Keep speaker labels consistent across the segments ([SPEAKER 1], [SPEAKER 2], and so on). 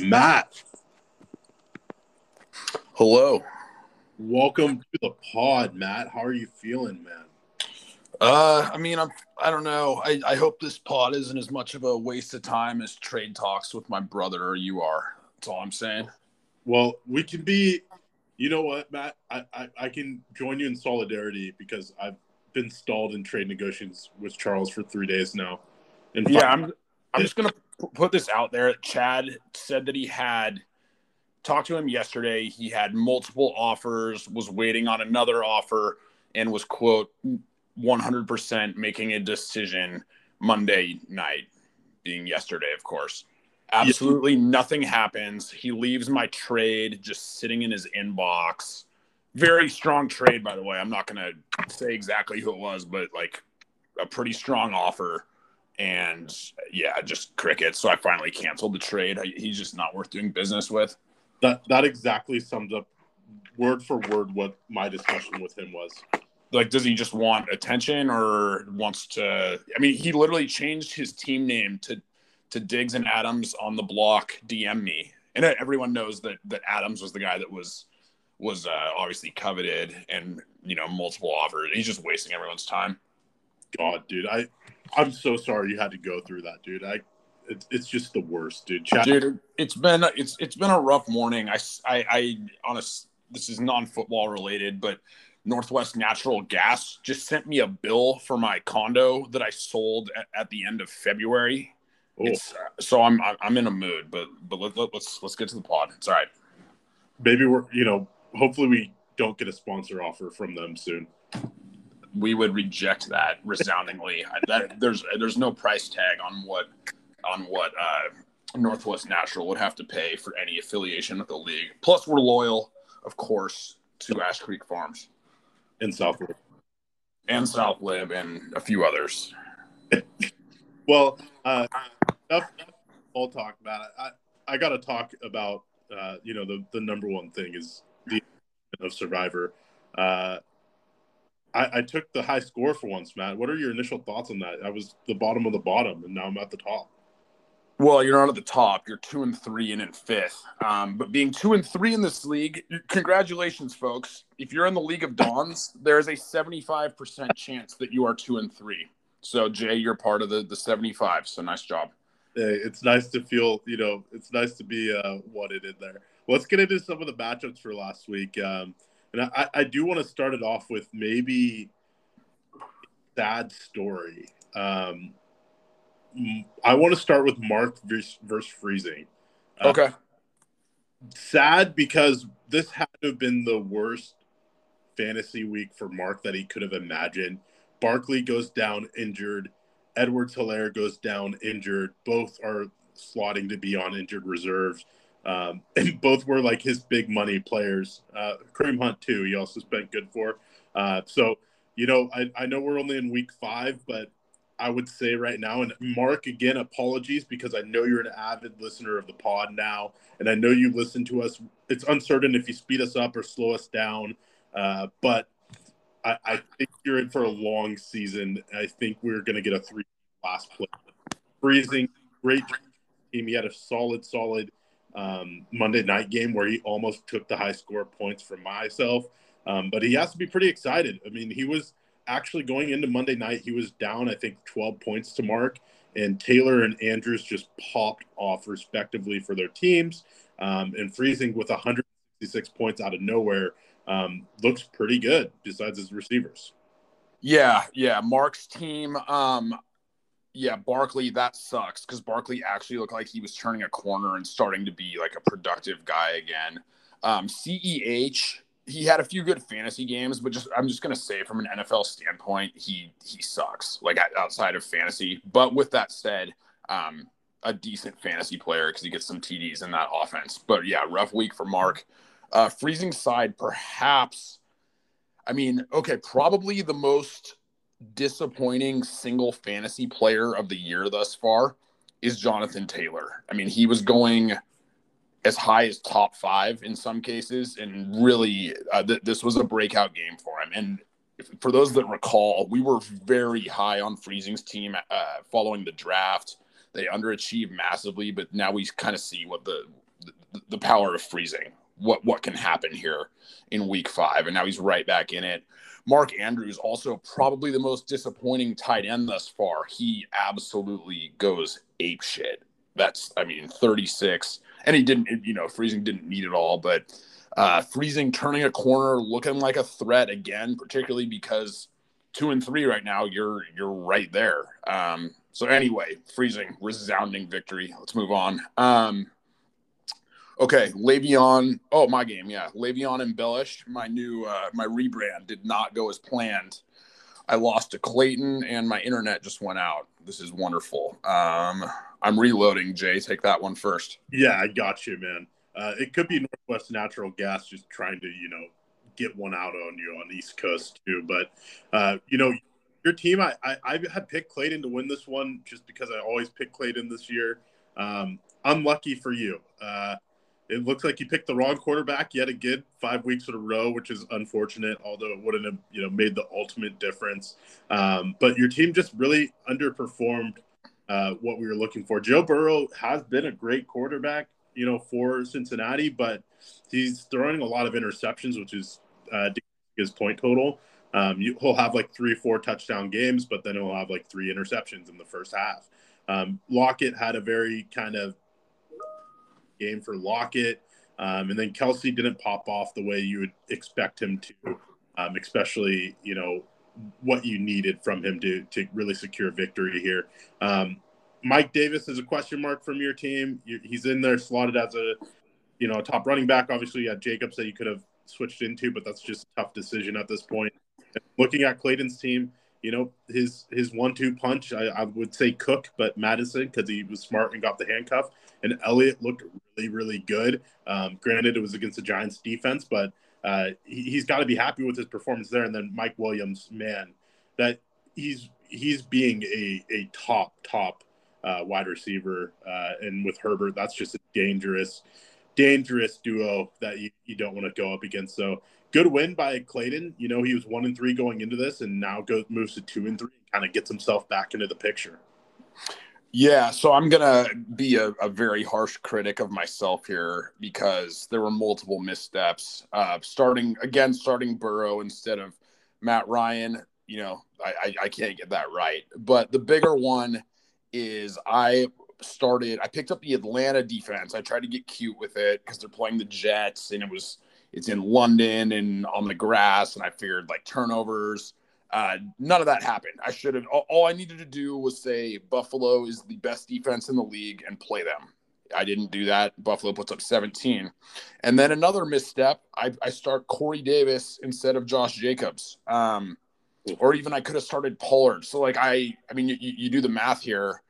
[SPEAKER 1] Matt,
[SPEAKER 2] Hello.
[SPEAKER 1] welcome to the pod, Matt. How are you feeling, man?
[SPEAKER 2] Uh, I mean, I'm. I don't know. I, I hope this pod isn't as much of a waste of time as trade talks with my brother or you are. That's all I'm saying.
[SPEAKER 1] Well, we can be. You know what, Matt? I, I, I can join you in solidarity because I've been stalled in trade negotiations with Charles for three days now. And
[SPEAKER 2] Yeah, I'm. I'm just gonna p- put this out there. Chad said that he had talked to him yesterday. He had multiple offers, was waiting on another offer, and was quote 100% making a decision Monday night, being yesterday, of course. Absolutely nothing happens. He leaves my trade just sitting in his inbox. Very strong trade, by the way. I'm not going to say exactly who it was, but like a pretty strong offer. And yeah, just crickets. So I finally canceled the trade. I, he's just not worth doing business with.
[SPEAKER 1] that that exactly sums up word for word what my discussion with him was.
[SPEAKER 2] like does he just want attention or wants to i mean he literally changed his team name to to diggs and adams on the block dm me and everyone knows that that adams was the guy that was was uh, obviously coveted and you know multiple offers he's just wasting everyone's time
[SPEAKER 1] God, dude, I I'm so sorry you had to go through that, dude. I it's, it's just the worst, dude. Chad,
[SPEAKER 2] dude it's been it's it's been a rough morning I I, I honest this is non-football related but northwest natural gas just sent me a bill for my condo that i sold at, at the end of february
[SPEAKER 1] oh,
[SPEAKER 2] uh, so I'm I'm in a mood, but but let, let, let's let's get to the pod. It's all right.
[SPEAKER 1] maybe we're you know hopefully we don't get a sponsor offer from them soon.
[SPEAKER 2] We would reject that resoundingly. That there's there's no price tag on what on what uh, Northwest Natural would have to pay for any affiliation with the league. Plus, we're loyal, of course, to Ash Creek Farms
[SPEAKER 1] in Southwood.
[SPEAKER 2] and South Lib and a few others.
[SPEAKER 1] Well, uh, enough all talk about it. I, I got to talk about uh, you know the the number one thing is the of Survivor. Uh, I, I took the high score for once, Matt. What are your initial thoughts on that? I was the bottom of the bottom, and now I'm at the top.
[SPEAKER 2] Well, you're not at the top. You're two and three and in fifth. Um, but being two and three in this league, congratulations, folks. If you're in the League of Dawns, there is a 75% chance that you are two and three. So, Jay, you're part of the, the 75. So, nice job.
[SPEAKER 1] Hey, it's nice to feel, you know, it's nice to be uh, wanted in there. Let's get into some of the matchups for last week. Um, and I, I do want to start it off with maybe sad story. Um, I want to start with Mark versus, versus Freezing. Uh,
[SPEAKER 2] Okay.
[SPEAKER 1] Sad because this had to have been the worst fantasy week for Mark that he could have imagined. Barkley goes down injured. Edwards Helaire goes down injured. Both are slotting to be on injured reserves. Um, and both were like his big money players. Uh, Kareem Hunt, too, he also spent good for. Uh, so, you know, I, I know we're only in week five, but I would say right now, and Mark, again, apologies because I know you're an avid listener of the pod now, and I know you listen to us. It's uncertain if you speed us up or slow us down, uh, but I, I think you're in for a long season. I think we're going to get a three last play. Freezing, great team. He had a solid, solid um, Monday night game where he almost took the high score points from myself. Um, but he has to be pretty excited. I mean, he was actually going into Monday night, he was down, I think, 12 points to Mark, and Taylor and Andrews just popped off respectively for their teams. Um, and Freezing with 166 points out of nowhere um, looks pretty good besides his receivers.
[SPEAKER 2] Yeah. Yeah. Mark's team. Um, yeah, Barkley, that sucks because Barkley actually looked like he was turning a corner and starting to be like a productive guy again. Um, CEH, he had a few good fantasy games, but just I'm just gonna say from an NFL standpoint, he he sucks like outside of fantasy. But with that said, um, a decent fantasy player because he gets some TDs in that offense. But yeah, rough week for Mark. Uh, freezing side, perhaps. I mean, okay, probably the most disappointing single fantasy player of the year thus far is Jonathan Taylor. I mean, he was going as high as top five in some cases, and really, uh, th- this was a breakout game for him. And if, for those that recall, we were very high on Freezing's team uh, following the draft. They underachieved massively, but now we kind of see what the the power of freezing. What what can happen here in week five, and now he's right back in it. Mark Andrews also probably the most disappointing tight end thus far. He absolutely goes ape shit. That's I mean 36, and he didn't you know freezing didn't need it all, but uh, freezing turning a corner, looking like a threat again, particularly because two and three right now, you're you're right there. Um, so anyway, freezing, resounding victory. Let's move on. Um, okay, Le'Veon. Oh, my game. Yeah, Le'Veon embellished. My new uh, my rebrand did not go as planned. I lost to Clayton, and my internet just went out. This is wonderful. Um, I'm reloading. Jay, take that one first.
[SPEAKER 1] Yeah, I got you, man. Uh, it could be Northwest Natural Gas just trying to, you know, get one out on you on East Coast too. But uh, you know, your team, I, I I had picked Clayton to win this one just because I always pick Clayton this year. Um, unlucky for you. Uh, it looks like you picked the wrong quarterback yet again, five weeks in a row, which is unfortunate. Although it wouldn't have, you know, made the ultimate difference. Um, but your team just really underperformed uh, what we were looking for. Joe Burrow has been a great quarterback, you know, for Cincinnati, but he's throwing a lot of interceptions, which is uh, his point total. Um, you, he'll have like three, four touchdown games, but then he'll have like three interceptions in the first half. Um, Lockett had a very kind of game for Lockett. Um, and then Kelce didn't pop off the way you would expect him to, um, especially, you know, what you needed from him to, to really secure victory here. Um, Mike Davis is a question mark from your team. He's in there slotted as a, you know, a top running back. Obviously, you had Jacobs that you could have switched into, but that's just a tough decision at this point. Looking at Clayton's team, you know, his his one-two punch, I, I would say Cook, but Mattison because he was smart and got the handcuff, and Elliott looked really, really good. Um, granted, it was against the Giants' defense, but uh, he, has got to be happy with his performance there. And then Mike Williams, man, that he's he's being a a top top uh, wide receiver, uh, and with Herbert, that's just a dangerous dangerous duo that you, you don't want to go up against. So good win by Clayton. You know, he was one and three going into this and now goes moves to two and three and kind of gets himself back into the picture.
[SPEAKER 2] Yeah, so I'm gonna be a, a, very harsh critic of myself here because there were multiple missteps. Uh, starting again, starting Burrow instead of Matt Ryan. You know, I, I, I can't get that right. But the bigger one is I started I picked up the Atlanta defense. I tried to get cute with it because they're playing the Jets and it was it's in London and on the grass and I figured like turnovers. Uh, none of that happened. I should have all, I needed to do was say Buffalo is the best defense in the league and play them. I didn't do that. Buffalo puts up 17. And then another misstep, I, I start Corey Davis instead of Josh Jacobs. Um, or even I could have started Pollard. So like I I mean you, you do the math here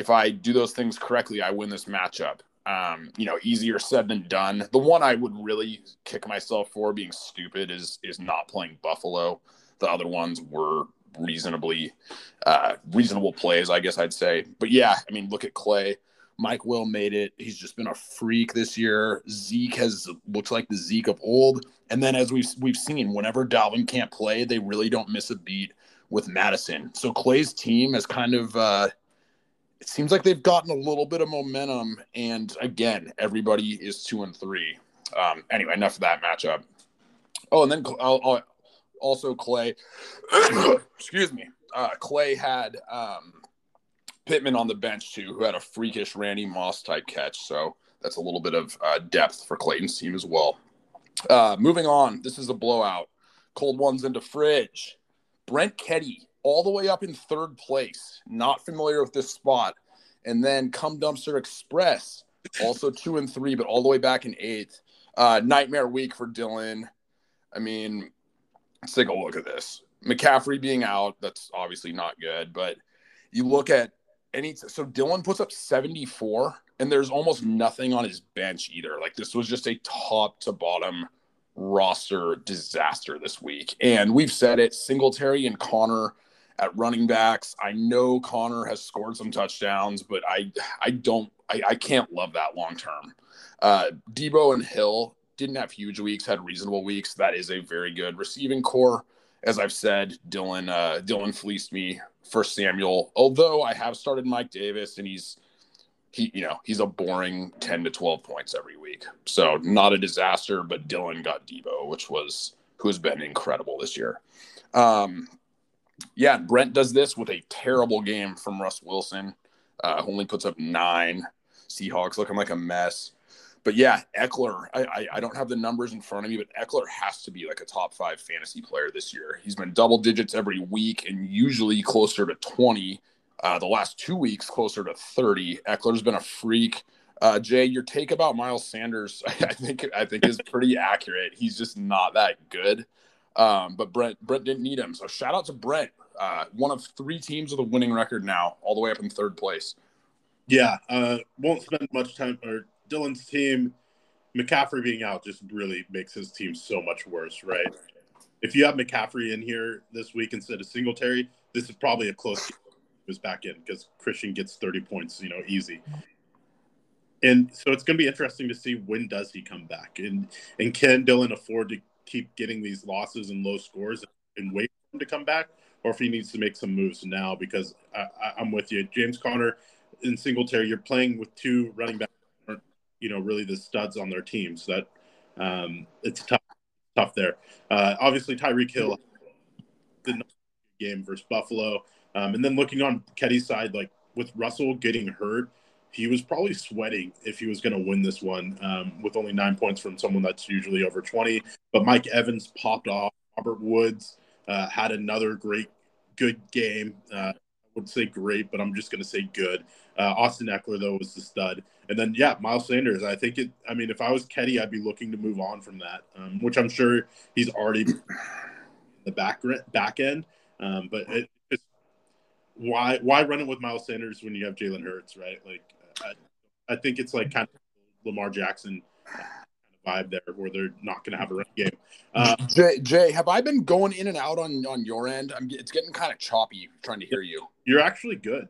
[SPEAKER 2] if I do those things correctly, I win this matchup. Um, you know, easier said than done. The one I would really kick myself for being stupid is is not playing Buffalo. The other ones were reasonably uh, reasonable plays, I guess I'd say. But yeah, I mean, look at Clay. Mike Will made it. He's just been a freak this year. Zeke has looks like the Zeke of old. And then as we've we've seen, whenever Dalvin can't play, they really don't miss a beat with Mattison. So Clay's team has kind of uh, it seems like they've gotten a little bit of momentum. And again, everybody is two and three. Um, anyway, enough of that matchup. Oh, and then I'll, I'll also Clay, excuse me, uh, Clay had um, Pittman on the bench too, who had a freakish Randy Moss type catch. So that's a little bit of uh, depth for Clayton's team as well. Uh, moving on, this is a blowout. Cold ones into fridge. Brent Ketty all the way up in third place. Not familiar with this spot. And then come Dumpster Express, also two and three, but all the way back in eighth. Uh, nightmare week for Dylan. I mean, let's take a look at this. McCaffrey being out, that's obviously not good. But you look at any, so Dylan puts up 74, and there's almost nothing on his bench either. Like this was just a top to bottom roster disaster this week. And we've said it Singletary and Conner at running backs. I know Conner has scored some touchdowns, but I I don't I, I can't love that long term. Uh, Deebo and Hill didn't have huge weeks, had reasonable weeks. That is a very good receiving core. As I've said, Dylan uh, Dylan fleeced me for Samuel. Although I have started Mike Davis and he's he, you know, he's a boring 10 to 12 points every week. So not a disaster, but Dylan got Deebo, which was who has been incredible this year. Um, yeah, Brent does this with a terrible game from Russ Wilson. Uh, only puts up nine. Seahawks looking like a mess. But yeah, Ekeler, I, I, I, don't have the numbers in front of me, but Ekeler has to be like a top five fantasy player this year. He's been double digits every week and usually closer to 20. Uh, the last two weeks, closer to 30. Ekeler's been a freak. Uh, Jay, your take about Miles Sanders, I think I think is pretty accurate. He's just not that good. Um, but Brent Brent didn't need him, so shout out to Brent, uh, one of three teams with a winning record now, all the way up in third place.
[SPEAKER 1] Yeah, uh, won't spend much time. Or Dylan's team, McCaffrey being out just really makes his team so much worse, right? If you have McCaffrey in here this week instead of Singletary, this is probably a close was back in because Christian gets 30 points, you know, easy. And so it's going to be interesting to see when does he come back, and and can Dylan afford to keep getting these losses and low scores and wait for him to come back, or if he needs to make some moves now? Because I, am with you, James Conner and Singletary. You're playing with two running backs, you know really the studs on their team, so that um, it's tough tough there. Uh, obviously, Tyreek Hill the game versus Buffalo. Um, and then looking on Ketty's side, like with Russell getting hurt, he was probably sweating if he was going to win this one um, with only nine points from someone that's usually over 20. But Mike Evans popped off. Robert Woods uh, had another great, good game. Uh, I would say great, but I'm just going to say good. Uh, Austin Ekeler, though, was the stud. And then, yeah, Miles Sanders. I think it, I mean, if I was Ketty, I'd be looking to move on from that, um, which I'm sure he's already the back, back end. Um, but it, why why run it with Miles Sanders when you have Jalen Hurts, right? Like, I, I, think it's like kind of Lamar Jackson kind of vibe there, where they're not going to have a run game.
[SPEAKER 2] Uh, Jay, Jay, have I been going in and out on on your end? I'm, it's getting kind of choppy trying to hear you.
[SPEAKER 1] You're actually good.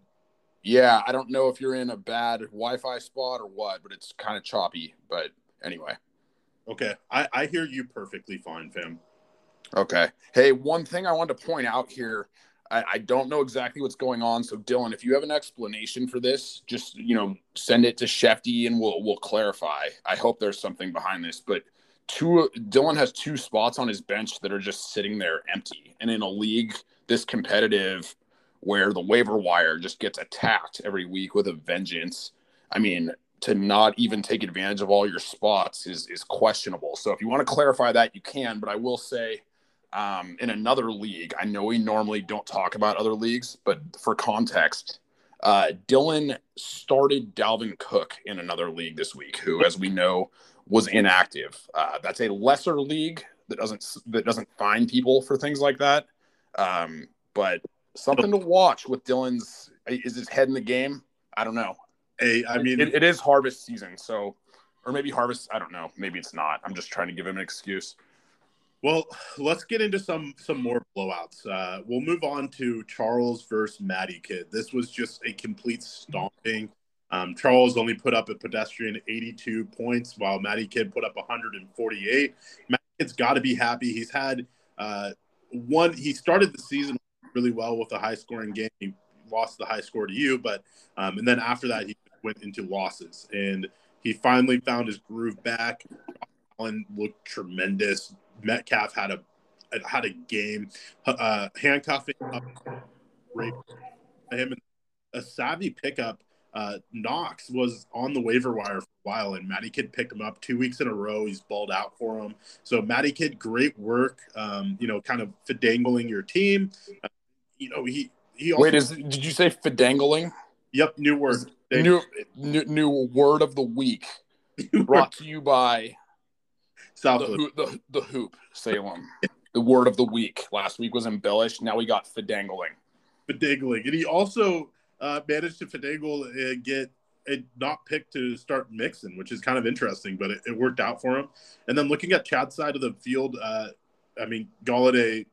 [SPEAKER 2] Yeah, I don't know if you're in a bad Wi-Fi spot or what, but it's kind of choppy. But anyway.
[SPEAKER 1] Okay, I, I hear you perfectly fine, fam.
[SPEAKER 2] Okay. Hey, one thing I wanted to point out here I, I don't know exactly what's going on. So Dylan, if you have an explanation for this, just you know, send it to Shefty and we'll we'll clarify. I hope there's something behind this, but two Dylan has two spots on his bench that are just sitting there empty. And in a league this competitive where the waiver wire just gets attacked every week with a vengeance, I mean, to not even take advantage of all your spots is is questionable. So if you want to clarify that, you can, but I will say um, in another league. I know we normally don't talk about other leagues, but for context, uh, Dylan started Dalvin Cook in another league this week, who, as we know, was inactive. Uh, that's a lesser league that doesn't that doesn't find people for things like that. Um, but something to watch with Dylan's is his head in the game. I don't know.
[SPEAKER 1] Hey, I mean,
[SPEAKER 2] it, it is harvest season, so or maybe harvest. I don't know. Maybe it's not. I'm just trying to give him an excuse.
[SPEAKER 1] Well, let's get into some some more blowouts. Uh, we'll move on to Charles versus Matty Kid. This was just a complete stomping. Um, Charles only put up a pedestrian 82 points, while Matty Kid put up 148. Matty Kid's got to be happy. He's had uh, one. He started the season really well with a high scoring game. He lost the high score to you, but um, and then after that he went into losses, and he finally found his groove back. Allen looked tremendous. Metcalf had a had a game, uh, handcuffing up, rape him. A savvy pickup. Uh, Knox was on the waiver wire for a while, and Matty Kid picked him up two weeks in a row. He's balled out for him. So Matty Kid, great work. Um, you know, kind of fidangling your team. Uh, you know, he he.
[SPEAKER 2] Also, Wait, is did you say fidangling?
[SPEAKER 1] Yep, new word.
[SPEAKER 2] New, new new word of the week. Brought to you by South the, the, the hoop, Salem. the word of the week. Last week was embellished. Now we got fidangling.
[SPEAKER 1] Fidangling. And he also uh, managed to finagle and get it not picked to start Mixon, which is kind of interesting, but it, it, worked out for him. And then looking at Chad's side of the field, uh, I mean, Golladay,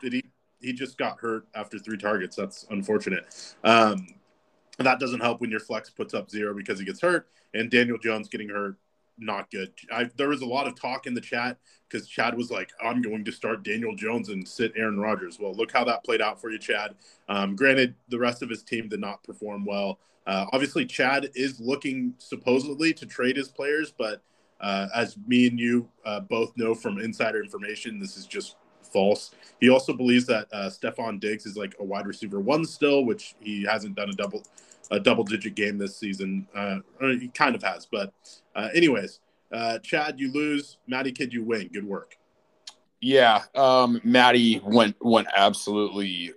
[SPEAKER 1] did he? He just got hurt after three targets. That's unfortunate. Um, that doesn't help when your flex puts up zero because he gets hurt, and Daniel Jones getting hurt not good. I, there was a lot of talk in the chat because Chad was like, "I'm going to start Daniel Jones and sit Aaron Rodgers." Well, look how that played out for you, Chad. Um, granted, the rest of his team did not perform well. Uh, obviously, Chad is looking supposedly to trade his players, but uh, as me and you uh, both know from insider information, this is just false. He also believes that uh, Stefon Diggs is like a wide receiver one still, which he hasn't done a double a double digit game this season. Uh, he kind of has, but uh, anyways, uh, Chad, you lose. Maddie Kid, you win. Good work.
[SPEAKER 2] Yeah, um, Maddie went went absolutely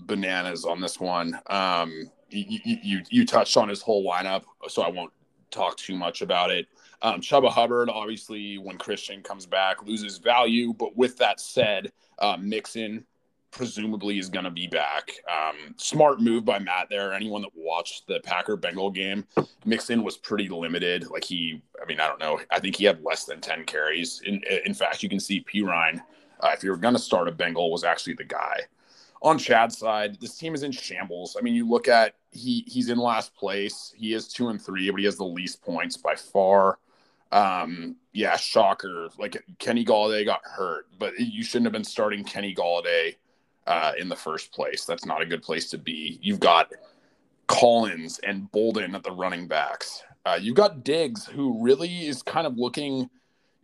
[SPEAKER 2] bananas on this one. Um, you, you you touched on his whole lineup, so I won't talk too much about it. Um, Chuba Hubbard, obviously, when Christian comes back, loses value. But with that said, uh, Mixon presumably is going to be back. Um, smart move by Matt there. Anyone that watched the Packer Bengal game, Mixon was pretty limited. Like he, I mean, I don't know. I think he had less than 10 carries. In, in fact, you can see Perine, uh, if you're going to start a Bengal, was actually the guy. On Chad's side, this team is in shambles. I mean, you look at he he's in last place. He is two and three, but he has the least points by far. Um, yeah, shocker. Like Kenny Golladay got hurt, but you shouldn't have been starting Kenny Golladay uh, in the first place. That's not a good place to be. You've got Collins and Bolden at the running backs. Uh, you've got Diggs, who really is kind of looking.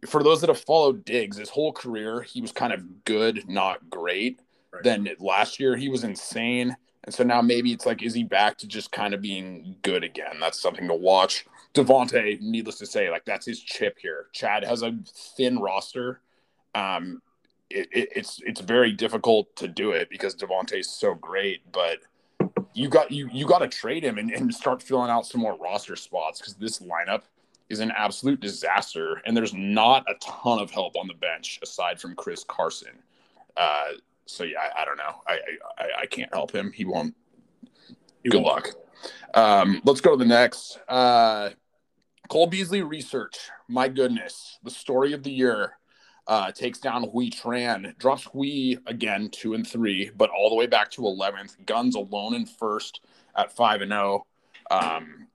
[SPEAKER 2] For those that have followed Diggs, his whole career, he was kind of good, not great. Right. Then last year, he was insane. And so now maybe it's like, is he back to just kind of being good again? That's something to watch. Davante, needless to say, like that's his chip here. Chad has a thin roster. Um, it, it, it's it's very difficult to do it because Davante's so great, but you got you you got to trade him and, and start filling out some more roster spots because this lineup is an absolute disaster, and there's not a ton of help on the bench aside from Chris Carson. Uh, so yeah, I, I don't know. I, I, I can't help him. He won't. Good won't. luck. Um, let's go to the next. Uh, Cole Beasley research. My goodness, the story of the year uh, takes down Hui Tran, drops Hui again two and three, but all the way back to 11th. Guns alone in first at five and zero, oh, um,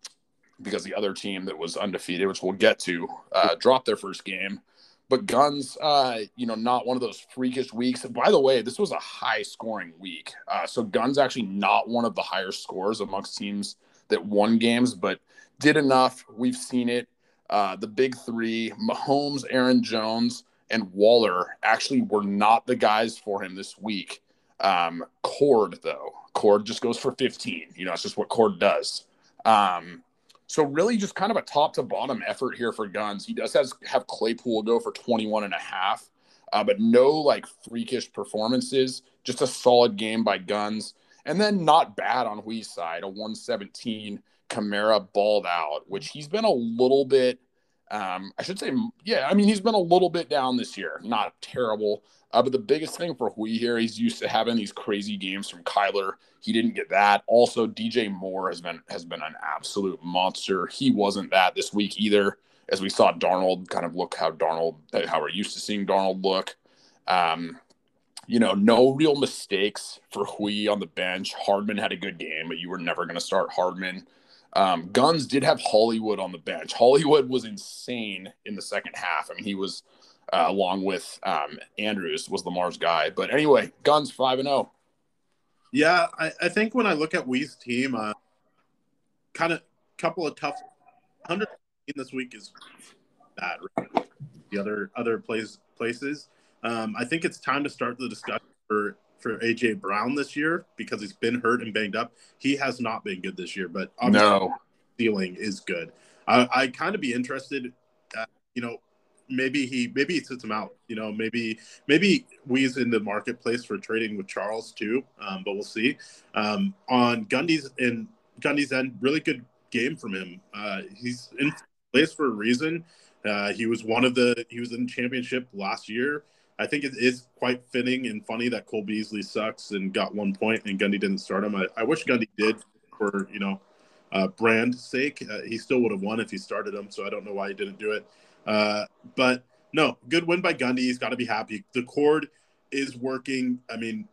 [SPEAKER 2] because the other team that was undefeated, which we'll get to, uh, dropped their first game. But Guns, uh, you know, not one of those freakish weeks. By the way, this was a high scoring week. Uh, so Guns actually not one of the higher scores amongst teams that won games, but did enough. We've seen it. Uh, the big three Mahomes, Aaron Jones, and Waller actually were not the guys for him this week. Um, Cord, though, Cord just goes for 15. You know, it's just what Cord does. Um, so really just kind of a top to bottom effort here for Guns. He does has, have Claypool go for 21 and a half, uh, but no like freakish performances, just a solid game by Guns. And then not bad on Hui's side, a 117 Kamara balled out, which he's been a little bit um, I should say, yeah, I mean, he's been a little bit down this year, not terrible. Uh, but the biggest thing for Hui here, he's used to having these crazy games from Kyler. He didn't get that. Also, DJ Moore has been has been an absolute monster. He wasn't that this week either, as we saw Darnold kind of look how Darnold how we're used to seeing Darnold look. Um, you know, no real mistakes for Hui on the bench. Hardman had a good game, but you were never going to start Hardman. Um, Guns did have Hollywood on the bench. Hollywood was insane in the second half. I mean, he was uh, along with um, Andrews was Lamar's guy. But anyway, Guns five and zero. Oh.
[SPEAKER 1] Yeah, I, I, think when I look at Wee's team, uh, kind of couple of tough. Hundred this week is bad. Right? The other other place places. Um, I think it's time to start the discussion for for AJ Brown this year because he's been hurt and banged up. He has not been good this year, but
[SPEAKER 2] no
[SPEAKER 1] ceiling is good. I, I kind of be interested. At, you know, maybe he maybe he sits him out. You know, maybe maybe we's in the marketplace for trading with Charles too. Um, but we'll see. Um, on Gundy's and Gundy's end, really good game from him. Uh, he's in place for a reason. Uh, he was one of the he was in championship last year. I think it is quite fitting and funny that Cole Beasley sucks and got one point and Gundy didn't start him. I, I wish Gundy did for, you know, uh, brand sake. Uh, he still would have won if he started him. So I don't know why he didn't do it. Uh, but no, good win by Gundy. He's got to be happy. The cord is working. I mean,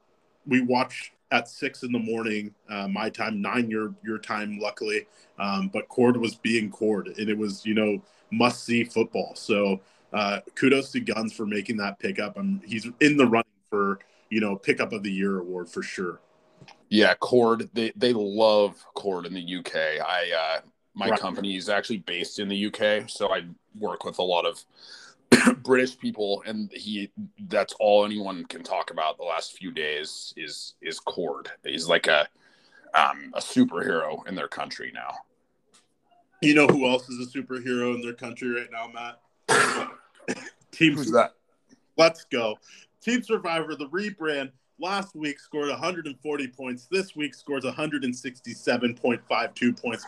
[SPEAKER 1] we watch at six in the morning, uh, my time, nine your your time, luckily. Um, but Cord was being Cord, and it was you know must see football. So uh, kudos to Guns for making that pickup. I'm, he's in the running for you know pickup of the year award for sure.
[SPEAKER 2] Yeah, Cord. They they love Cord in the UK. I uh, my right. company is actually based in the UK, so I work with a lot of British people, and he that's all anyone can talk about the last few days is is Cord. He's like a um, a superhero in their country now.
[SPEAKER 1] You know who else is a superhero in their country right now, Matt?
[SPEAKER 2] Team Who's that?
[SPEAKER 1] Let's go. Team Survivor, the rebrand, last week scored 140 points. This week scores 167.52 points.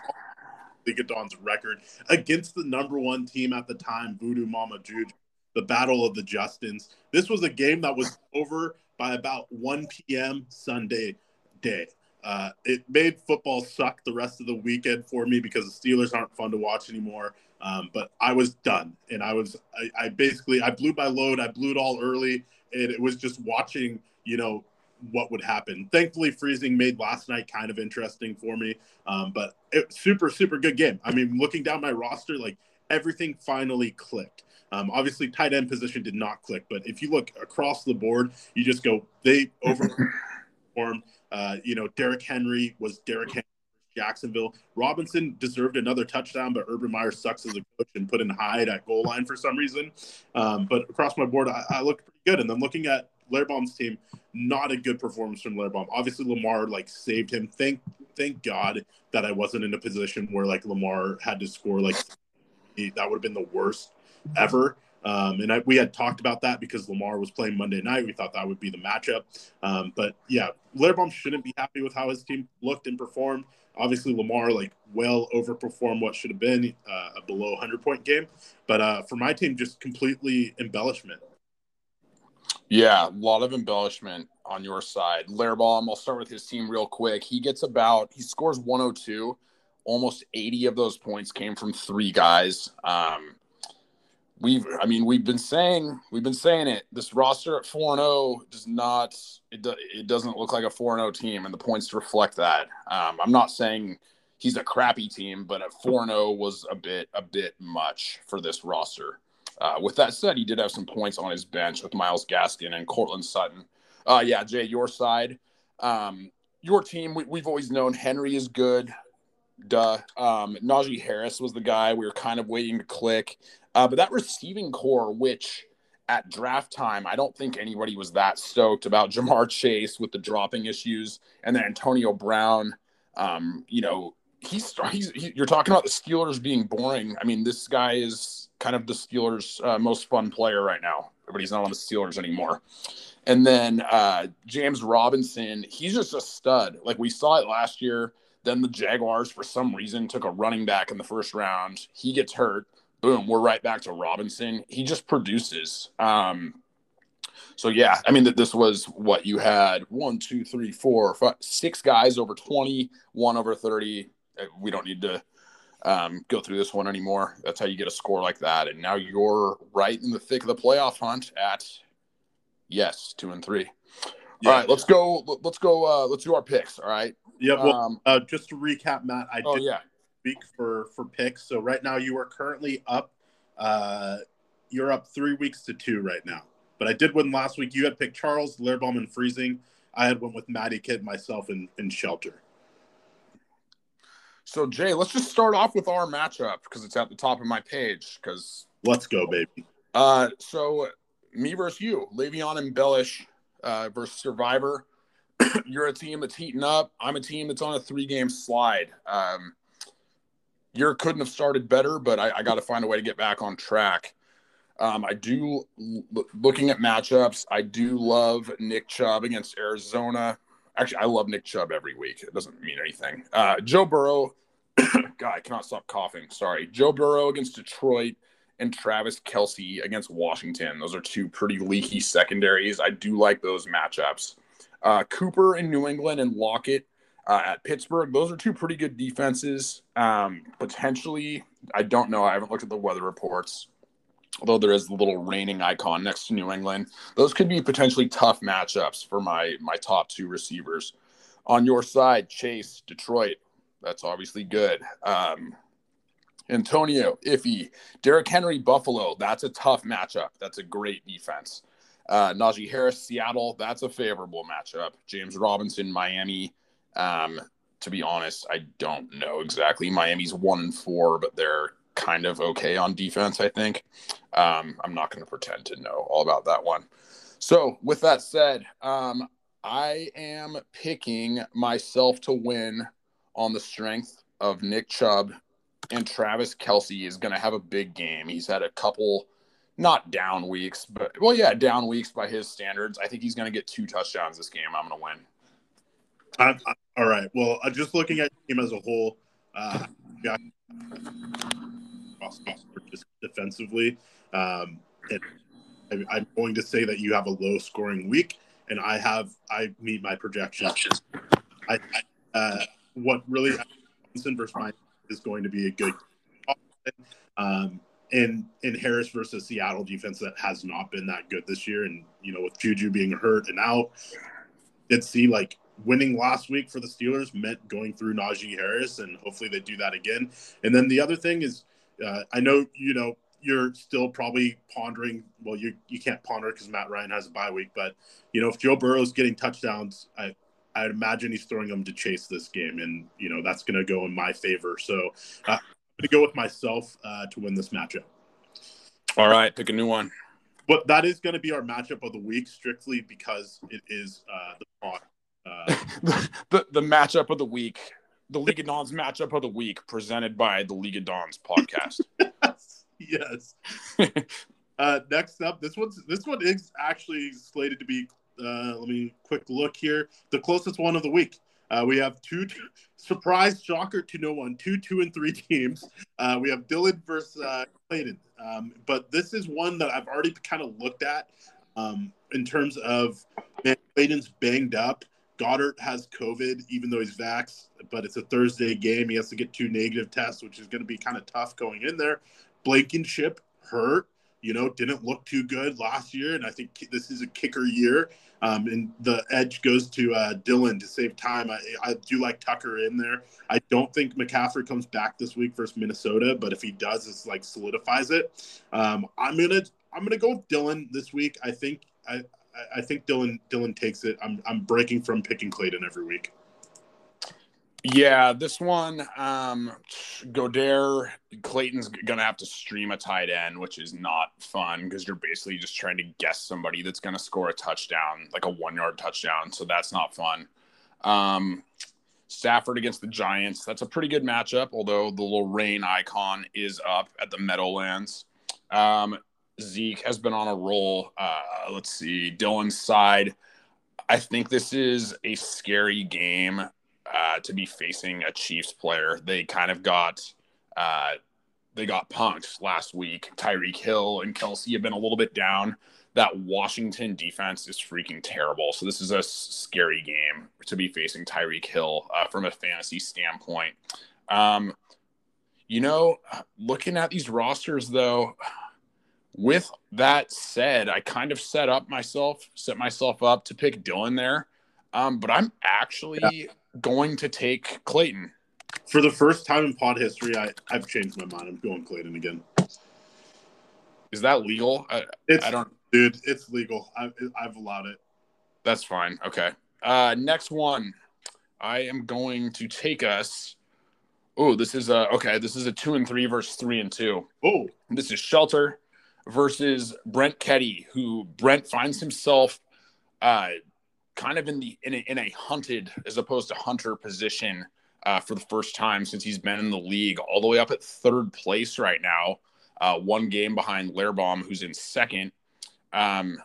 [SPEAKER 1] Liga Dawn's record against the number one team at the time, Voodoo Mama Juju, the Battle of the Justins. This was a game that was over by about 1 p.m. Sunday day. Uh, it made football suck the rest of the weekend for me because the Steelers aren't fun to watch anymore. Um, but I was done, and I was I, I basically I blew my load. I blew it all early, and it was just watching you know what would happen. Thankfully, freezing made last night kind of interesting for me. Um, but it, super, super good game. I mean, looking down my roster, like everything finally clicked. Um, obviously, tight end position did not click, but if you look across the board, you just go they overperformed. Uh, you know, Derrick Henry was Derrick Henry. Jacksonville. Robinson deserved another touchdown, but Urban Meyer sucks as a coach and put in Hyde at goal line for some reason. Um, but across my board, I, I looked pretty good. And then looking at Lairbaum's team, not a good performance from Lairbaum. Obviously, Lamar like saved him. Thank thank God that I wasn't in a position where like Lamar had to score like that would have been the worst ever. Um, and I, we had talked about that because Lamar was playing Monday night. We thought that would be the matchup. Um, but yeah, Lairbaum shouldn't be happy with how his team looked and performed. Obviously, Lamar like well overperformed what should have been uh, a below 100 point game. But uh, for my team, just completely embellishment.
[SPEAKER 2] Yeah, a lot of embellishment on your side. Lairbaum, I'll start with his team real quick. He gets about, he scores 102. Almost 80 of those points came from three guys. Um, we've, I mean, we've been saying, we've been saying it. This roster at 4 0 does not, it, do, it doesn't look like a 4 0 team, and the points reflect that. Um, I'm not saying he's a crappy team, but at 4 0 was a bit, a bit much for this roster. Uh, with that said, he did have some points on his bench with Myles Gaskin and Courtland Sutton. Uh, yeah, Jay, your side, um, your team. We, have always known Henry is good. Duh. Um, Najee Harris was the guy we were kind of waiting to click, uh, but that receiving core, which at draft time, I don't think anybody was that stoked about Ja'Marr Chase with the dropping issues, and then Antonio Brown. Um, you know, he's, he's he, you're talking about the Steelers being boring. I mean, this guy is kind of the Steelers' uh, most fun player right now, but he's not on the Steelers anymore. And then uh, James Robinson, he's just a stud. Like we saw it last year. Then the Jaguars, for some reason, took a running back in the first round. He gets hurt. Boom, we're right back to Robinson. He just produces. Um, so yeah, I mean that this was what you had one, two, three, four, five, six guys over 20, one over 30, uh, we don't need to um, go through this one anymore. That's how you get a score like that. And now you're right in the thick of the playoff hunt at yes, two and three. Yeah. All right, let's go. Let's go. Uh, let's do our picks. All right.
[SPEAKER 1] Yeah. Well, um, uh, just to recap, Matt, I
[SPEAKER 2] oh, did yeah.
[SPEAKER 1] For for picks. So right now you are currently up. Uh, you're up three weeks to two right now. But I did win last week. You had picked Charles, Lairbaum, and Freezing. I had went with Maddie Kid, myself, and, and Shelter.
[SPEAKER 2] So Jay, let's just start off with our matchup because it's at the top of my page. Because
[SPEAKER 1] let's go, baby.
[SPEAKER 2] Uh, so me versus you, Le'Veon and Bellish uh, versus Survivor. You're a team that's heating up. I'm a team that's on a three game slide. Um, you couldn't have started better, but I, I got to find a way to get back on track. Um, I do looking at matchups. I do love Nick Chubb against Arizona. Actually, I love Nick Chubb every week. It doesn't mean anything. Uh, Joe Burrow, God, I cannot stop coughing. Sorry. Joe Burrow against Detroit and Travis Kelce against Washington. Those are two pretty leaky secondaries. I do like those matchups. Uh, Cooper in New England and Lockett uh, at Pittsburgh. Those are two pretty good defenses. Um, potentially, I don't know. I haven't looked at the weather reports although there is the little raining icon next to New England. Those could be potentially tough matchups for my my top two receivers. On your side, Chase, Detroit. That's obviously good. Um, Antonio, iffy. Derrick Henry, Buffalo. That's a tough matchup. That's a great defense. Uh, Najee Harris, Seattle. That's a favorable matchup. James Robinson, Miami. Um, to be honest, I don't know exactly. Miami's one and four, but they're kind of okay on defense, I think. Um, I'm not going to pretend to know all about that one. So, with that said, um, I am picking myself to win on the strength of Nick Chubb and Travis Kelce is going to have a big game. He's had a couple, not down weeks, but well, yeah, down weeks by his standards. I think he's going to get two touchdowns this game. I'm going to win.
[SPEAKER 1] I, I, all right. Well, uh, just looking at the game as a whole, uh, yeah, just defensively, um, and I, I'm going to say that you have a low scoring week, and I have I meet my projections. I, I uh, what really versus my is going to be a good um, in in Harris versus Seattle defense that has not been that good this year, and you know with Juju being hurt and out, did see like winning last week for the Steelers meant going through Najee Harris, and hopefully they do that again. And then the other thing is, uh, I know you know you're still probably pondering. Well, you you can't ponder because Matt Ryan has a bye week, but you know if Joe Burrow's getting touchdowns, I I'd imagine he's throwing them to chase this game, and you know that's going to go in my favor. So uh, I'm going to go with myself uh, to win this matchup.
[SPEAKER 2] All right, pick a new one.
[SPEAKER 1] But that is going to be our matchup of the week, strictly because it is uh, the pod.
[SPEAKER 2] Uh, the the matchup of the week, the League of Dons matchup of the week, presented by the League of Dons podcast.
[SPEAKER 1] yes. uh, next up, this one's this one is actually slated to be uh, let me quick look here. The closest one of the week. Uh, we have two surprise shocker to no one, two, two, and three teams. Uh, we have Dylan versus uh, Clayton. Um, but this is one that I've already kind of looked at um, in terms of man, Clayton's banged up. Goedert has COVID, even though he's vaxxed, but it's a Thursday game. He has to get two negative tests, which is going to be kind of tough going in there. Blankenship hurt you know, didn't look too good last year, and I think this is a kicker year. Um, and the edge goes to uh, Dylan to save time. I, I do like Tucker in there. I don't think McCaffrey comes back this week versus Minnesota, but if he does, it's like solidifies it. Um, I'm gonna I'm gonna go with Dylan this week. I think I I think Dylan Dylan takes it. I'm I'm breaking from picking Clayton every week.
[SPEAKER 2] Yeah, this one, um, Clayton's gonna have to stream a tight end, which is not fun because you're basically just trying to guess somebody that's gonna score a touchdown, like a one yard touchdown. So that's not fun. Um, Stafford against the Giants, that's a pretty good matchup, although the rain icon is up at the Meadowlands. Um, Zeke has been on a roll. Uh, let's see, Dylan's side. I think this is a scary game uh, to be facing a Chiefs player. They kind of got uh, they got punked last week. Tyreek Hill and Kelce have been a little bit down. That Washington defense is freaking terrible. So this is a scary game to be facing Tyreek Hill uh, from a fantasy standpoint. Um, you know, looking at these rosters though, with that said, I kind of set up myself, set myself up to pick Dylan there. Um, but I'm actually yeah going to take Clayton.
[SPEAKER 1] For the first time in pod history, I, I've changed my mind. I'm going Clayton again.
[SPEAKER 2] Is that legal? I,
[SPEAKER 1] it's, I don't. Dude, it's legal. I, I've allowed it.
[SPEAKER 2] That's fine. Okay. Uh, next one. I am going to take us. Oh, this is a okay. This is a two and three versus three and two.
[SPEAKER 1] Oh,
[SPEAKER 2] this is Shelter versus Brent Ketty, who Brent finds himself uh, kind of in the in a, in a hunted as opposed to hunter position uh, for the first time since he's been in the league, all the way up at third place right now, uh, one game behind Lairbaum, who's in second. Um,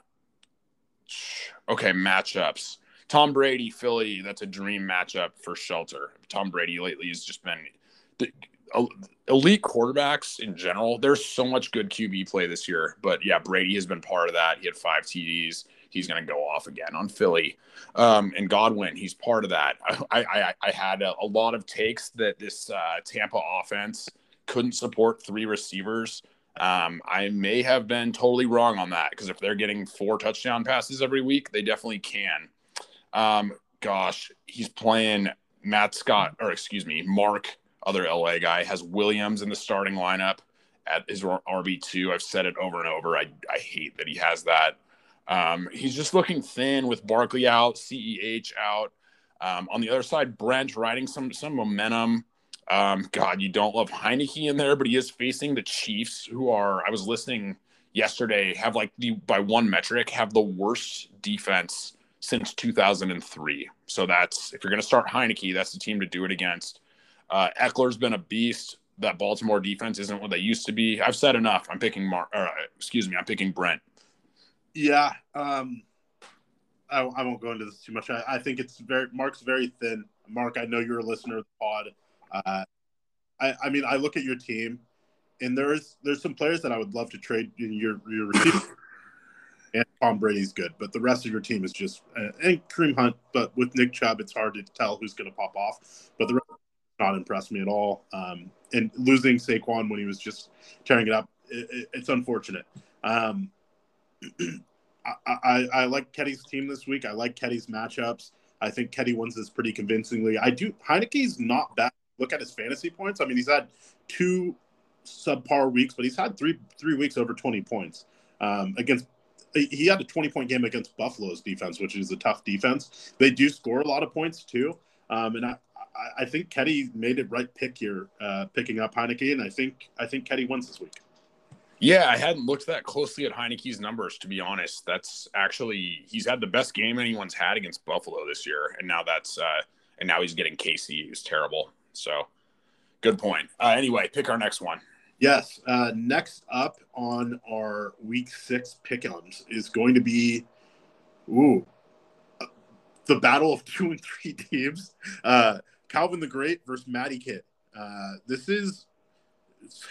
[SPEAKER 2] okay, matchups. Tom Brady, Philly, that's a dream matchup for Shelter. Tom Brady lately has just been elite quarterbacks in general. There's so much good QB play this year, but yeah, Brady has been part of that. He had five TDs he's going to go off again on Philly. Um, and Godwin, he's part of that. I, I, I had a, a, lot of takes that this uh, Tampa offense couldn't support three receivers. Um, I may have been totally wrong on that because if they're getting four touchdown passes every week, they definitely can. Um, gosh, he's playing Matt Scott, or excuse me, Mark, other LA guy, has Williams in the starting lineup at his RB2. I've said it over and over. I, I hate that he has that. Um, he's just looking thin with Barkley out, CEH out. Um, on the other side, Brent riding some some momentum. Um, God, you don't love Heinicke in there, but he is facing the Chiefs, who are. I was listening yesterday. Have like the by one metric have the worst defense since 2003. So that's if you're going to start Heinicke, that's the team to do it against. Uh, Ekeler's been a beast. That Baltimore defense isn't what they used to be. I've said enough. I'm picking Mark. Uh, excuse me. I'm picking Brent.
[SPEAKER 1] Yeah. Um, I, I won't go into this too much. I, I, think it's very Mark's very thin. Mark, I know you're a listener of the pod. Uh, I, I mean, I look at your team, and there's there's some players that I would love to trade in your your receiver. and Tom Brady's good, but the rest of your team is just uh, and Kareem Hunt. But with Nick Chubb, it's hard to tell who's going to pop off. But the rest not impressed me at all. Um, and losing Saquon when he was just tearing it up, it, it, it's unfortunate. Um, I, I, I, like Ketty's team this week. I like Ketty's matchups. I think Ketty wins this pretty convincingly. I do. Heinicke's not bad. Look at his fantasy points. I mean, he's had two subpar weeks, but he's had three three weeks over twenty points um, against. He had a twenty point game against Buffalo's defense, which is a tough defense. They do score a lot of points too, um, and I, I think Ketty made it right pick here, uh, picking up Heinicke, and I think I think Ketty wins this week.
[SPEAKER 2] Yeah, I hadn't looked that closely at Heinicke's numbers to be honest. That's actually he's had the best game anyone's had against Buffalo this year, and now that's uh, and now he's getting KC, who's terrible. So, good point. Uh, anyway, pick our next one.
[SPEAKER 1] Yes, uh, next up on our Week Six pickums is going to be, ooh, the battle of two and three teams. Uh, Calvin the Great versus Matty Kid. Uh, this is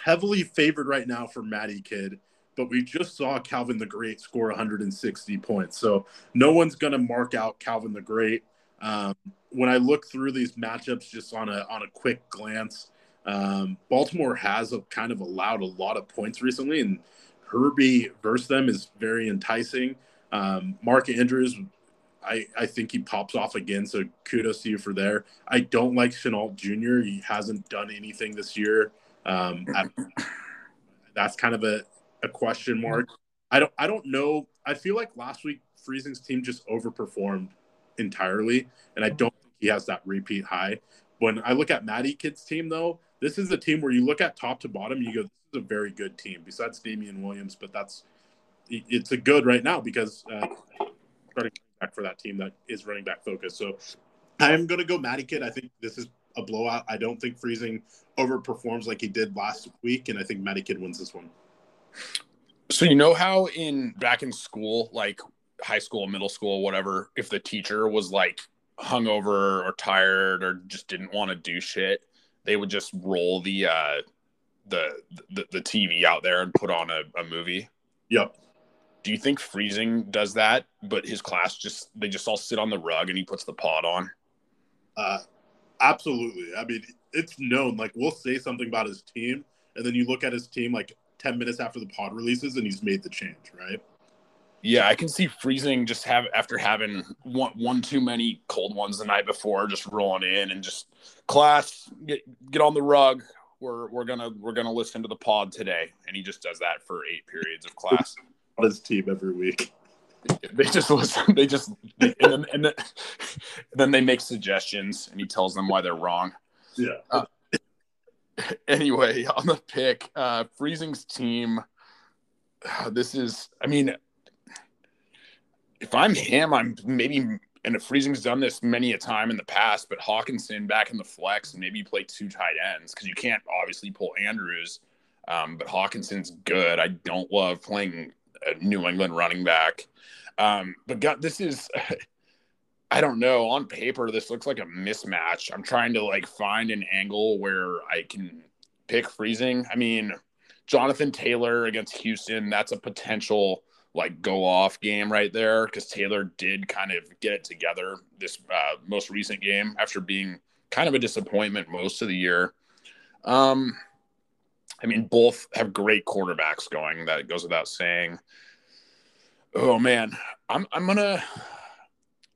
[SPEAKER 1] heavily favored right now for Matty Kid, but we just saw Calvin the Great score 160 points. So no one's going to mark out Calvin the Great. Um, when I look through these matchups just on a on a quick glance, um, Baltimore has a, kind of allowed a lot of points recently, and Herbie versus them is very enticing. Um, Mark Andrews, I, I think he pops off again, so kudos to you for there. I don't like Shenault Jr. He hasn't done anything this year. Um, I, that's kind of a, a question mark. I don't I don't know. I feel like last week Friesing's team just overperformed entirely, and I don't think he has that repeat high. When I look at Matty Kid's team, though, this is a team where you look at top to bottom, you go, "This is a very good team." Besides Damien Williams, but that's it's a good right now because uh, starting back for that team that is running back focused. So I am going to go Matty Kid. I think this is a blowout. I don't think Friesing overperforms like he did last week, and I think Matty Kid wins this one.
[SPEAKER 2] So you know how in back in school, like high school, middle school, whatever, if the teacher was like hungover or tired or just didn't want to do shit, they would just roll the uh the the, the TV out there and put on a, a movie.
[SPEAKER 1] Yep.
[SPEAKER 2] Do you think Friesing does that, but his class just they just all sit on the rug and he puts the pod on?
[SPEAKER 1] Uh, Absolutely. I mean, it's known. Like we'll say something about his team, and then you look at his team like ten minutes after the pod releases, and he's made the change, right?
[SPEAKER 2] Yeah, I can see Friesing just have after having one one too many cold ones the night before, just rolling in and just class get get on the rug. We're we're gonna we're gonna listen to the pod today, and he just does that for eight periods of class.
[SPEAKER 1] His team every week
[SPEAKER 2] they just listen. They just and then, and then, and then they make suggestions, and he tells them why they're wrong.
[SPEAKER 1] Yeah. Uh,
[SPEAKER 2] anyway, on the pick, uh, Friesing's team. Uh, this is, I mean, if I'm him, I'm maybe, and if Friesing's done this many a time in the past, but Hockenson back in the flex, and maybe play two tight ends because you can't obviously pull Andrews. Um, but Hockenson's good. I don't love playing a New England running back. Um, but God, this is, I don't know. On paper, this looks like a mismatch. I'm trying to like find an angle where I can pick Friesing. I mean, Jonathan Taylor against Houston, that's a potential like go off game right there because Taylor did kind of get it together this uh, most recent game after being kind of a disappointment most of the year. Um, I mean, both have great quarterbacks going. That goes without saying. Oh man, I'm I'm gonna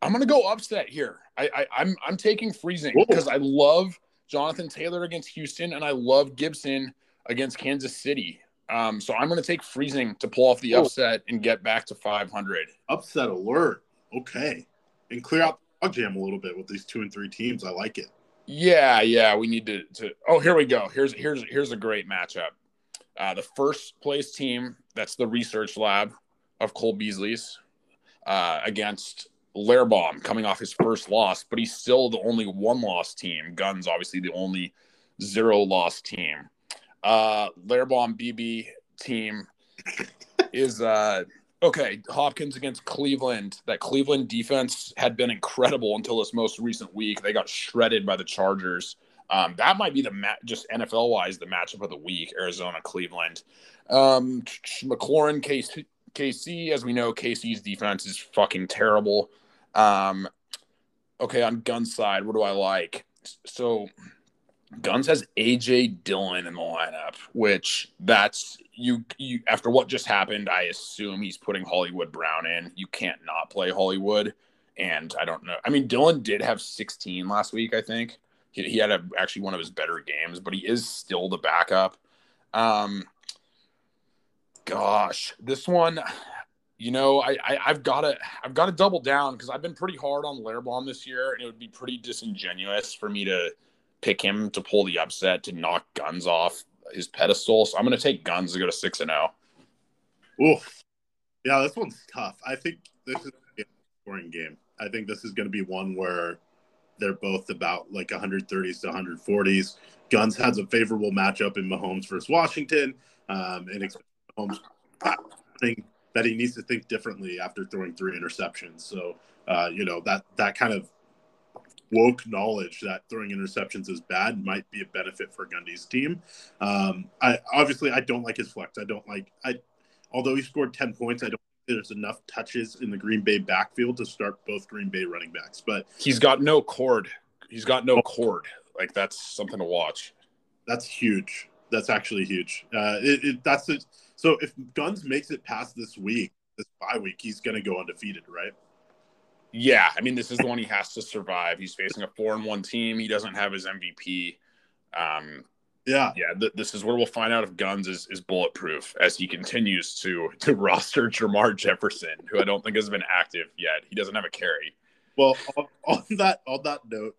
[SPEAKER 2] I'm gonna go upset here. I, I I'm I'm taking Friesing because I love Jonathan Taylor against Houston and I love Gibson against Kansas City. Um, so I'm gonna take Friesing to pull off the upset and get back to 500.
[SPEAKER 1] Upset alert. Okay, and clear out the jam a little bit with these two and three teams. I like it.
[SPEAKER 2] Yeah, yeah. We need to. to oh, here we go. Here's here's here's a great matchup. Uh, the first place team, that's the research lab of Cole Beasley's, uh, against Lairbaum coming off his first loss, but he's still the only one loss team. Guns, obviously, the only zero loss team. Uh, Lairbaum BB team is uh, okay. Hopkins against Cleveland. That Cleveland defense had been incredible until this most recent week. They got shredded by the Chargers. Um, that might be the match, just NFL wise, the matchup of the week: Arizona, Cleveland. Um, McLaurin, KC, KC, as we know, KC's defense is fucking terrible. Um, okay, on gun side, what do I like? So, Guns has AJ Dillon in the lineup, which that's you. You after what just happened, I assume he's putting Hollywood Brown in. You can't not play Hollywood, and I don't know. I mean, Dillon did have 16 last week, I think he, he had a, actually one of his better games, but he is still the backup. Um, gosh, this one, you know, I, I have got to I've got to double down because I've been pretty hard on Lairbaum this year, and it would be pretty disingenuous for me to pick him to pull the upset to knock Guns off his pedestal. So I'm going to take Guns to go to six and zero.
[SPEAKER 1] Oh. Oof. Yeah, this one's tough. I think this is a scoring game. I think this is going to be one where they're both about like 130s to 140s. Guns has a favorable matchup in Mahomes versus Washington, um, and Mahomes think that he needs to think differently after throwing three interceptions. So, uh, you know that that kind of woke knowledge that throwing interceptions is bad might be a benefit for Gundy's team. Um, I obviously I don't like his flex. I don't like I, although he scored 10 points, I don't think there's enough touches in the Green Bay backfield to start both Green Bay running backs. But
[SPEAKER 2] he's got no cord. He's got no cord. Like that's something to watch.
[SPEAKER 1] That's huge. That's actually huge. Uh, it, it, that's it. So if Guns makes it past this week, this bye week, he's going to go undefeated, right?
[SPEAKER 2] Yeah, I mean, this is the one he has to survive. He's facing a four and one team. He doesn't have his MVP. Um,
[SPEAKER 1] yeah,
[SPEAKER 2] yeah. Th- this is where we'll find out if Guns is, is bulletproof as he continues to to roster Jermar Jefferson, who I don't think has been active yet. He doesn't have a carry.
[SPEAKER 1] Well, on, on that on that note,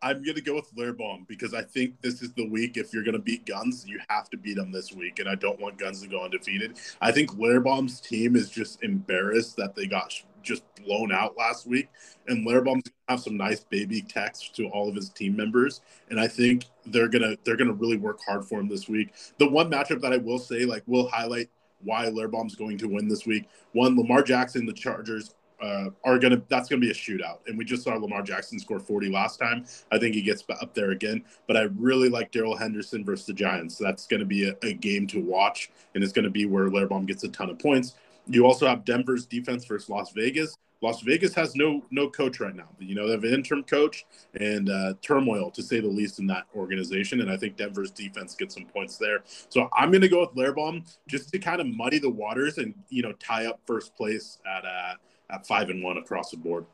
[SPEAKER 1] I'm gonna go with Lairbaum because I think this is the week. If you're gonna beat Guns, you have to beat them this week, and I don't want Guns to go undefeated. I think Lairbaum's team is just embarrassed that they got just blown out last week, and Lairbaum's gonna have some nice baby texts to all of his team members, and I think they're gonna they're gonna really work hard for him this week. The one matchup that I will say, like, will highlight why Lairbaum's going to win this week. One, Lamar Jackson, the Chargers uh, are gonna that's gonna be a shootout. And we just saw Lamar Jackson score 40 last time. I think he gets up there again. But I really like Darrell Henderson versus the Giants. That's gonna be a, a, game to watch, and it's gonna be where Lairbaum gets a ton of points. You also have Denver's defense versus Las Vegas. Las Vegas has no no coach right now. You know they have an interim coach and uh, turmoil to say the least in that organization. And I think Denver's defense gets some points there. So I'm going to go with Lairbaum just to kind of muddy the waters and you know tie up first place at uh, at five and one across the board.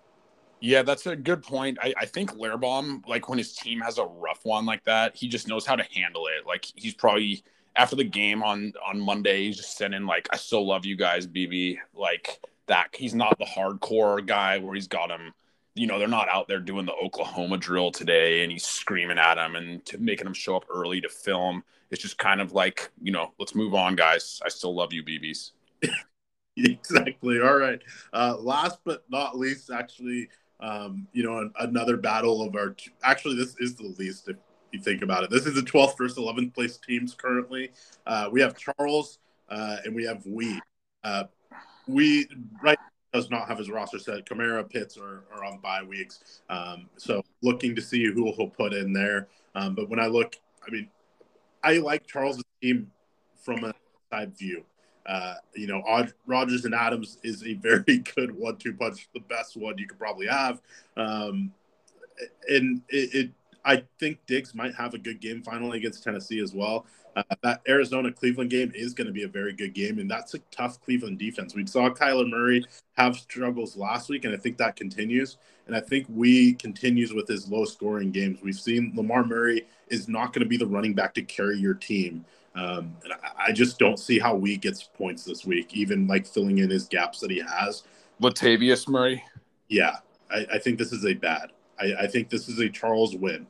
[SPEAKER 2] Yeah, that's a good point. I, I think Lairbaum, like when his team has a rough one like that, he just knows how to handle it. Like he's probably after the game on on Monday, he's just sending like, "I still love you guys, BB." Like that. He's not the hardcore guy where he's got him. You know, they're not out there doing the Oklahoma drill today, and he's screaming at them and making them show up early to film. It's just kind of like, you know, let's move on, guys. I still love you, BBs.
[SPEAKER 1] exactly. All right. Uh, last but not least, actually, um, you know, another battle of our. Actually, this is the least if you think about it. This is the 12th versus 11th place teams currently. Uh, we have Charles uh, and we have Hui. Uh, Hui right does not have his roster set. Kamara, Pitts are, are on bye weeks, um, so looking to see who he'll put in there. Um, but when I look, I mean, I like Charles' team from a side view. Uh, you know, Rodgers and Adams is a very good one-two punch, the best one you could probably have. Um, and it, it, I think Diggs might have a good game finally against Tennessee as well. Uh, that Arizona Cleveland game is going to be a very good game, and that's a tough Cleveland defense. We saw Kyler Murray have struggles last week, and I think that continues. And I think Hui continues with his low scoring games. We've seen Lamar Murray is not going to be the running back to carry your team. Um, and I, I just don't see how Hui gets points this week, even like filling in his gaps that he has.
[SPEAKER 2] Latavius Murray.
[SPEAKER 1] Yeah, I, I think this is a bad. I, I think this is a Charles win.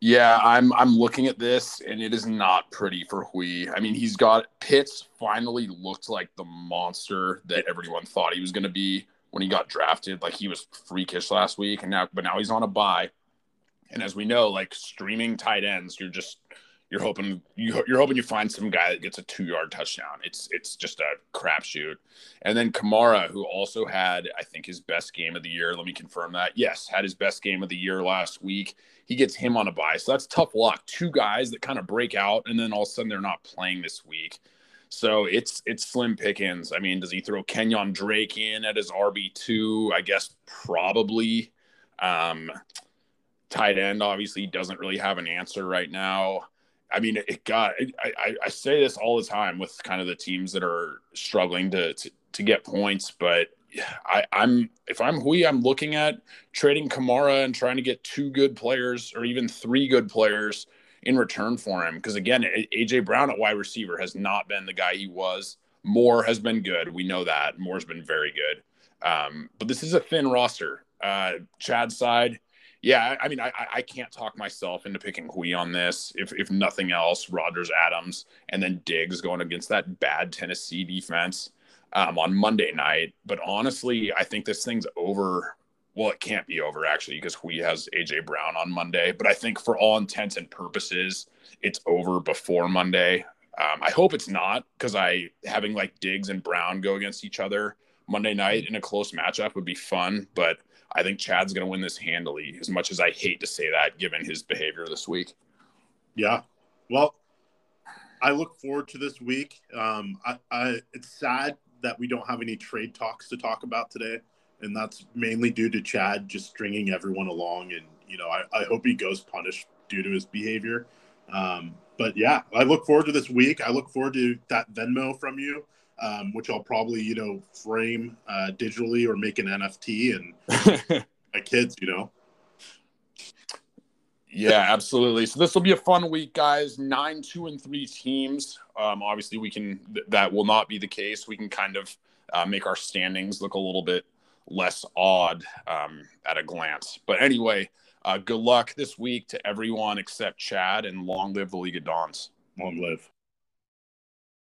[SPEAKER 2] Yeah, I'm I'm looking at this and it is not pretty for Hui. I mean, he's got Pitts finally looked like the monster that everyone thought he was going to be when he got drafted. Like he was freakish last week, and now but now he's on a bye. And as we know, like streaming tight ends, you're just you're hoping you, you're hoping you find some guy that gets a two yard touchdown. It's it's just a crapshoot. And then Kamara, who also had I think his best game of the year. Let me confirm that. Yes, had his best game of the year last week. He gets him on a bye, so that's tough luck. Two guys that kind of break out, and then all of a sudden they're not playing this week. So it's it's slim pickings. I mean, does he throw Kenyan Drake in at his RB two? I guess probably. Um, tight end obviously doesn't really have an answer right now. I mean, it got. I, I, I, say this all the time with kind of the teams that are struggling to to, to get points, but I, I'm if I'm Hui, I'm looking at trading Kamara and trying to get two good players or even three good players in return for him. Because again, AJ Brown at wide receiver has not been the guy he was. Moore has been good. We know that Moore's been very good. Um, but this is a thin roster. Uh, Chad's side, yeah, I mean, I, I can't talk myself into picking Hui on this. If if nothing else, Rodgers, Adams, and then Diggs going against that bad Tennessee defense um, on Monday night. But honestly, I think this thing's over. Well, it can't be over actually because Hui has AJ Brown on Monday. But I think for all intents and purposes, it's over before Monday. Um, I hope it's not because I having like Diggs and Brown go against each other Monday night in a close matchup would be fun, but I think Chad's going to win this handily, as much as I hate to say that given his behavior this week.
[SPEAKER 1] Yeah. Well, I look forward to this week. Um, I, I, it's sad that we don't have any trade talks to talk about today. And that's mainly due to Chad just stringing everyone along. And, you know, I, I hope he goes punished due to his behavior. Um, but yeah, I look forward to this week. I look forward to that Venmo from you um, which I'll probably you know frame uh, digitally or make an NFT and my kids, you know.
[SPEAKER 2] Yeah, absolutely. So this will be a fun week, guys. Nine, two, and three teams. Um, obviously, we can. Th- that will not be the case. We can kind of uh, make our standings look a little bit less odd um, at a glance. But anyway, uh, good luck this week to everyone except Chad, and long live the League of Dawns.
[SPEAKER 1] Long live.